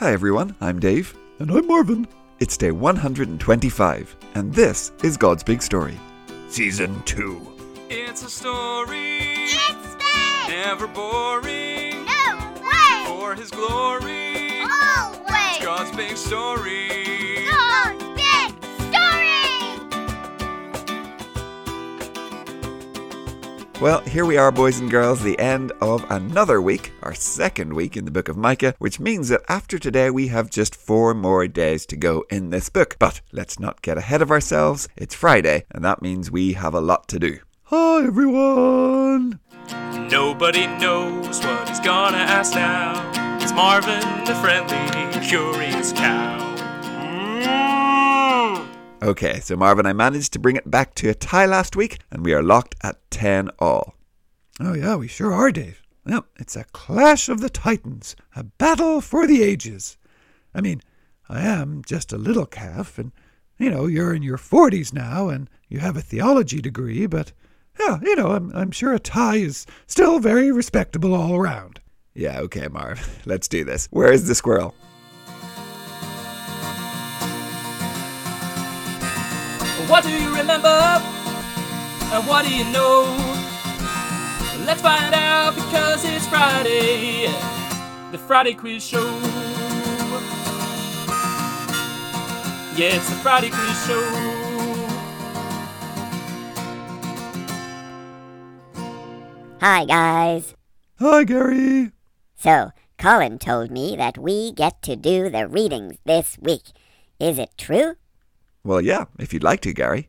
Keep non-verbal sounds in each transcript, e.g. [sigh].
Hi everyone, I'm Dave. And I'm Marvin. It's day 125, and this is God's Big Story. Season 2. It's a story, It's big! never boring. No way! For his glory, Always! God's big story. God's Well, here we are, boys and girls, the end of another week, our second week in the book of Micah, which means that after today we have just four more days to go in this book. But let's not get ahead of ourselves. It's Friday, and that means we have a lot to do. Hi, everyone. Nobody knows what he's gonna ask now. It's Marvin, the friendly, curious cow. Okay, so Marvin, I managed to bring it back to a tie last week, and we are locked at 10 all. Oh, yeah, we sure are, Dave. Yep, it's a clash of the titans, a battle for the ages. I mean, I am just a little calf, and, you know, you're in your 40s now, and you have a theology degree, but, yeah, you know, I'm, I'm sure a tie is still very respectable all around. Yeah, okay, Marv. [laughs] Let's do this. Where is the squirrel? What do you remember? And what do you know? Let's find out because it's Friday. The Friday Quiz Show. Yeah, it's the Friday Quiz Show. Hi, guys. Hi, Gary. So, Colin told me that we get to do the readings this week. Is it true? Well, yeah, if you'd like to, Gary.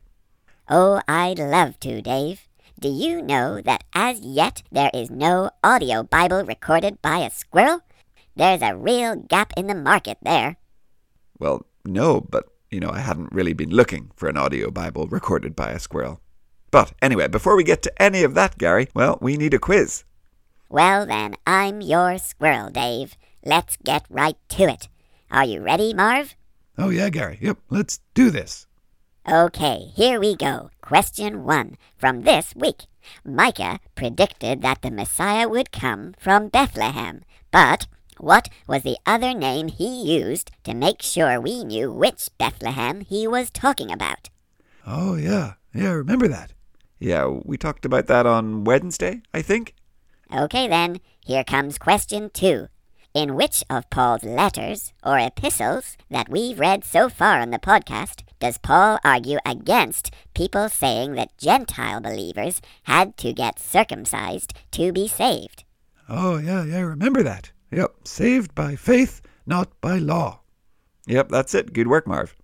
Oh, I'd love to, Dave. Do you know that as yet there is no audio Bible recorded by a squirrel? There's a real gap in the market there. Well, no, but, you know, I hadn't really been looking for an audio Bible recorded by a squirrel. But anyway, before we get to any of that, Gary, well, we need a quiz. Well, then, I'm your squirrel, Dave. Let's get right to it. Are you ready, Marv? Oh, yeah, Gary. Yep, let's do this. Okay, here we go. Question one from this week. Micah predicted that the Messiah would come from Bethlehem, but what was the other name he used to make sure we knew which Bethlehem he was talking about? Oh, yeah. Yeah, I remember that. Yeah, we talked about that on Wednesday, I think. Okay, then, here comes question two. In which of Paul's letters or epistles that we've read so far on the podcast does Paul argue against people saying that Gentile believers had to get circumcised to be saved? Oh, yeah, yeah, remember that. Yep, saved by faith, not by law. Yep, that's it. Good work, Marv.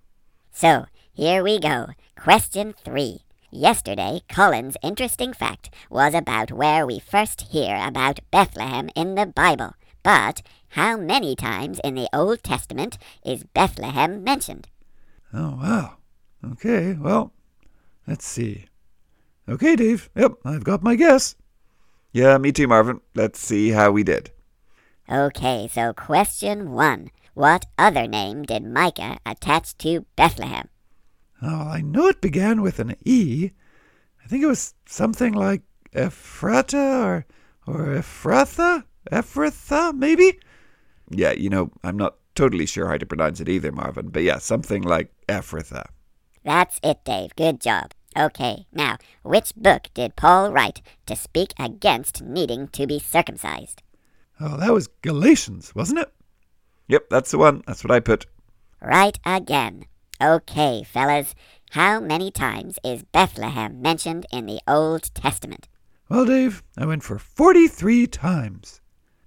So, here we go. Question three. Yesterday, Colin's interesting fact was about where we first hear about Bethlehem in the Bible. But how many times in the Old Testament is Bethlehem mentioned? Oh, wow. Okay, well, let's see. Okay, Dave. Yep, I've got my guess. Yeah, me too, Marvin. Let's see how we did. Okay, so question one. What other name did Micah attach to Bethlehem? Oh, I know it began with an E. I think it was something like Ephrata or, or Ephratha? Ephratha, uh, maybe? Yeah, you know, I'm not totally sure how to pronounce it either, Marvin, but yeah, something like Ephrathah. Uh. That's it, Dave. Good job. Okay, now, which book did Paul write to speak against needing to be circumcised? Oh, that was Galatians, wasn't it? Yep, that's the one. That's what I put. Right again. Okay, fellas, how many times is Bethlehem mentioned in the Old Testament? Well, Dave, I went for 43 times.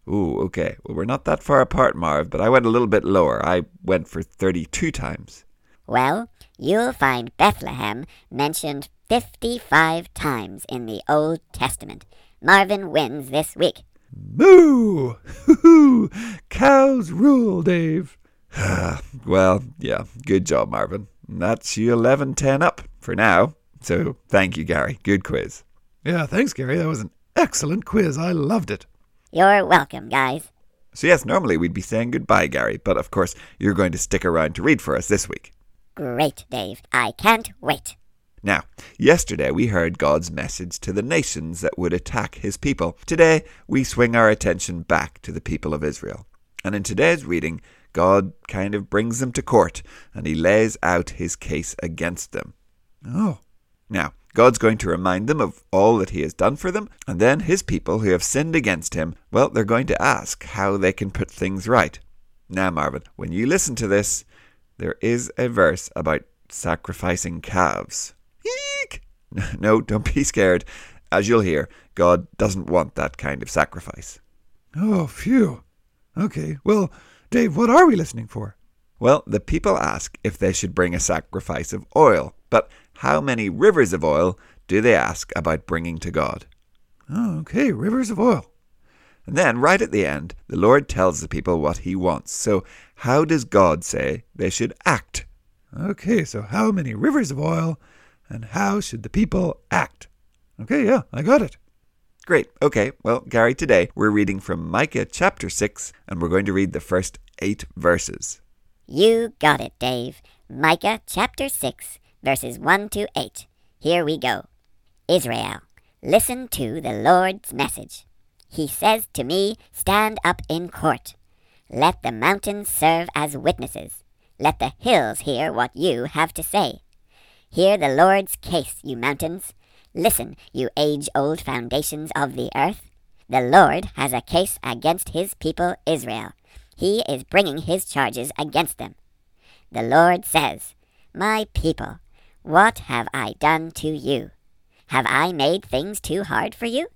Ooh, okay. Well, we're not that far apart, Marv, but I went a little bit lower. I went for 32 times. Well, you'll find Bethlehem mentioned 55 times in the Old Testament. Marvin wins this week. Moo! Hoo-hoo! [laughs] Cows rule, Dave. [sighs] Well, yeah, good job, Marvin. That's you 11 10 up for now. So thank you, Gary. Good quiz. Yeah, thanks, Gary. That was an excellent quiz. I loved it. You're welcome, guys. So, yes, normally we'd be saying goodbye, Gary, but of course you're going to stick around to read for us this week. Great, Dave. I can't wait. Now, yesterday we heard God's message to the nations that would attack his people. Today we swing our attention back to the people of Israel. And in today's reading, God kind of brings them to court and he lays out his case against them. Oh, Now, God's going to remind them of all that he has done for them, and then his people who have sinned against him, well, they're going to ask how they can put things right. Now, Marvin, when you listen to this, there is a verse about sacrificing calves. Eek! [laughs] No, don't be scared. As you'll hear, God doesn't want that kind of sacrifice. oh, phew. Okay, well, Dave, what are we listening for? Well, the people ask if they should bring a sacrifice of oil, but how many rivers of oil do they ask about bringing to God? Oh, okay, rivers of oil. And then, right at the end, the Lord tells the people what he wants. So, how does God say they should act? Okay, so how many rivers of oil and how should the people act? Okay, yeah, I got it. Great. Okay, well, Gary, today we're reading from Micah chapter 6, and we're going to read the first eight verses. You got it, Dave. Micah chapter 6, verses 1 to 8. Here we go. Israel, listen to the Lord's message. He says to me, Stand up in court. Let the mountains serve as witnesses. Let the hills hear what you have to say. Hear the Lord's case, you mountains. Listen, you age old foundations of the earth. The Lord has a case against his people Israel. He is bringing his charges against them. The Lord says, My people, what have I done to you? Have I made things too hard for you?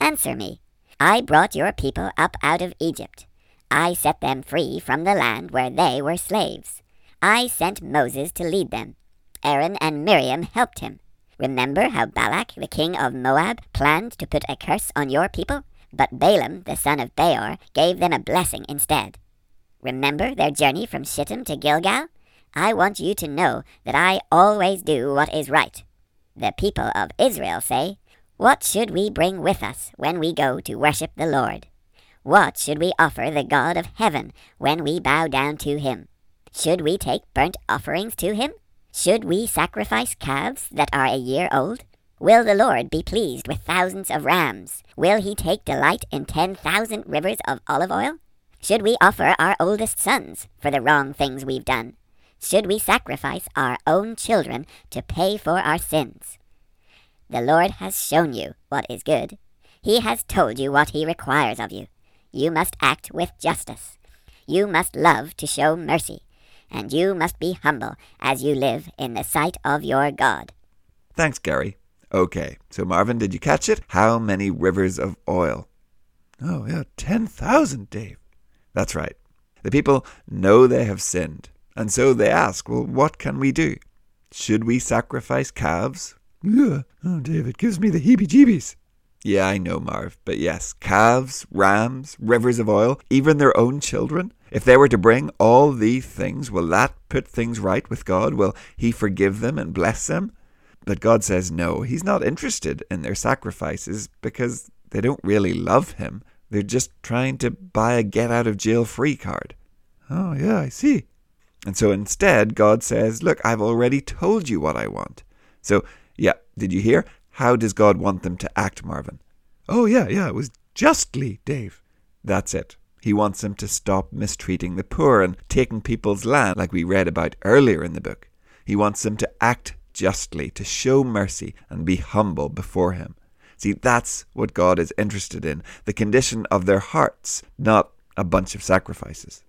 Answer me. I brought your people up out of Egypt. I set them free from the land where they were slaves. I sent Moses to lead them. Aaron and Miriam helped him. Remember how Balak, the king of Moab, planned to put a curse on your people? But Balaam, the son of Beor, gave them a blessing instead. Remember their journey from Shittim to Gilgal? I want you to know that I always do what is right. The people of Israel say, What should we bring with us when we go to worship the Lord? What should we offer the God of heaven when we bow down to him? Should we take burnt offerings to him? Should we sacrifice calves that are a year old? Will the Lord be pleased with thousands of rams? Will he take delight in ten thousand rivers of olive oil? Should we offer our oldest sons for the wrong things we've done? Should we sacrifice our own children to pay for our sins? The Lord has shown you what is good. He has told you what he requires of you. You must act with justice. You must love to show mercy. And you must be humble as you live in the sight of your God. Thanks, Gary. Okay, so Marvin, did you catch it? How many rivers of oil? Oh, yeah, 10,000, Dave. That's right. The people know they have sinned, and so they ask, well, what can we do? Should we sacrifice calves? Yeah. Oh, Dave, it gives me the heebie jeebies. Yeah, I know, Marv, but yes, calves, rams, rivers of oil, even their own children. If they were to bring all these things, will that put things right with God? Will He forgive them and bless them? But God says no, He's not interested in their sacrifices because they don't really love Him. They're just trying to buy a get out of jail free card. Oh, yeah, I see. And so instead, God says, Look, I've already told you what I want. So, yeah, did you hear? How does God want them to act, Marvin? Oh, yeah, yeah, it was justly, Dave. That's it. He wants them to stop mistreating the poor and taking people's land, like we read about earlier in the book. He wants them to act justly, to show mercy and be humble before Him. See, that's what God is interested in the condition of their hearts, not a bunch of sacrifices.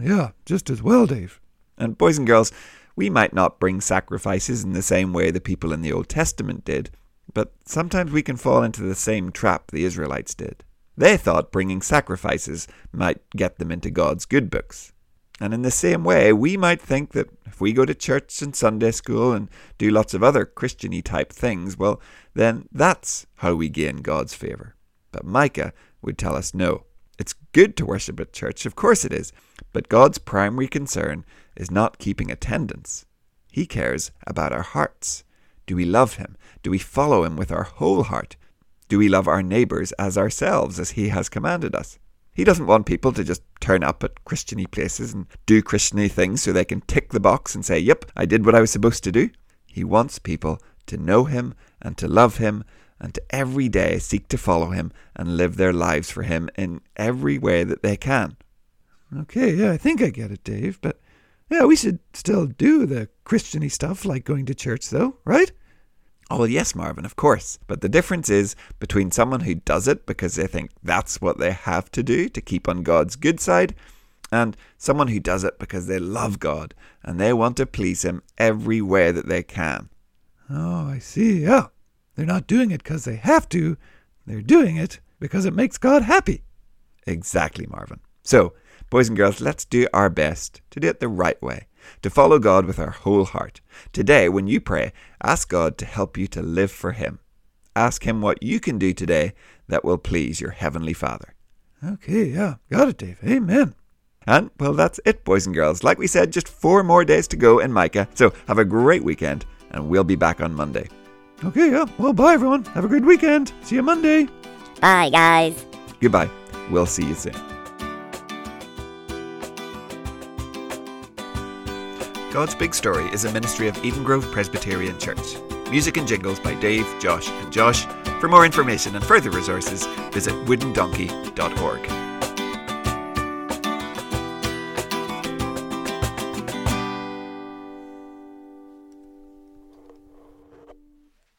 Yeah, just as well, Dave. And, boys and girls, we might not bring sacrifices in the same way the people in the Old Testament did, but sometimes we can fall into the same trap the Israelites did. They thought bringing sacrifices might get them into God's good books. And in the same way, we might think that if we go to church and Sunday school and do lots of other Christiany type things, well, then that's how we gain God's favour. But Micah would tell us no. It's good to worship at church, of course it is, but God's primary concern is not keeping attendance. He cares about our hearts. Do we love Him? Do we follow Him with our whole heart? Do we love our neighbours as ourselves, as He has commanded us? He doesn't want people to just turn up at Christiany places and do Christiany things so they can tick the box and say, Yep, I did what I was supposed to do. He wants people to know Him and to love Him and to every day seek to follow Him and live their lives for Him in every way that they can. Okay, yeah, I think I get it, Dave. But yeah, we should still do the Christiany stuff like going to church, though, right? Oh, well, yes, Marvin, of course. But the difference is between someone who does it because they think that's what they have to do to keep on God's good side, and someone who does it because they love God and they want to please Him every way that they can. Oh, I see. Yeah. They're not doing it because they have to. They're doing it because it makes God happy. Exactly, Marvin. So, boys and girls, let's do our best to do it the right way, to follow God with our whole heart. Today, when you pray, ask God to help you to live for Him. Ask Him what you can do today that will please your Heavenly Father. Okay, yeah. Got it, Dave. Amen. And, well, that's it, boys and girls. Like we said, just four more days to go in Micah. So, have a great weekend, and we'll be back on Monday. Okay, yeah. Well, bye, everyone. Have a good weekend. See you Monday. Bye, guys. Goodbye. We'll see you soon. God's Big Story is a ministry of Eden Grove Presbyterian Church. Music and jingles by Dave, Josh, and Josh. For more information and further resources, visit woodendonkey.org.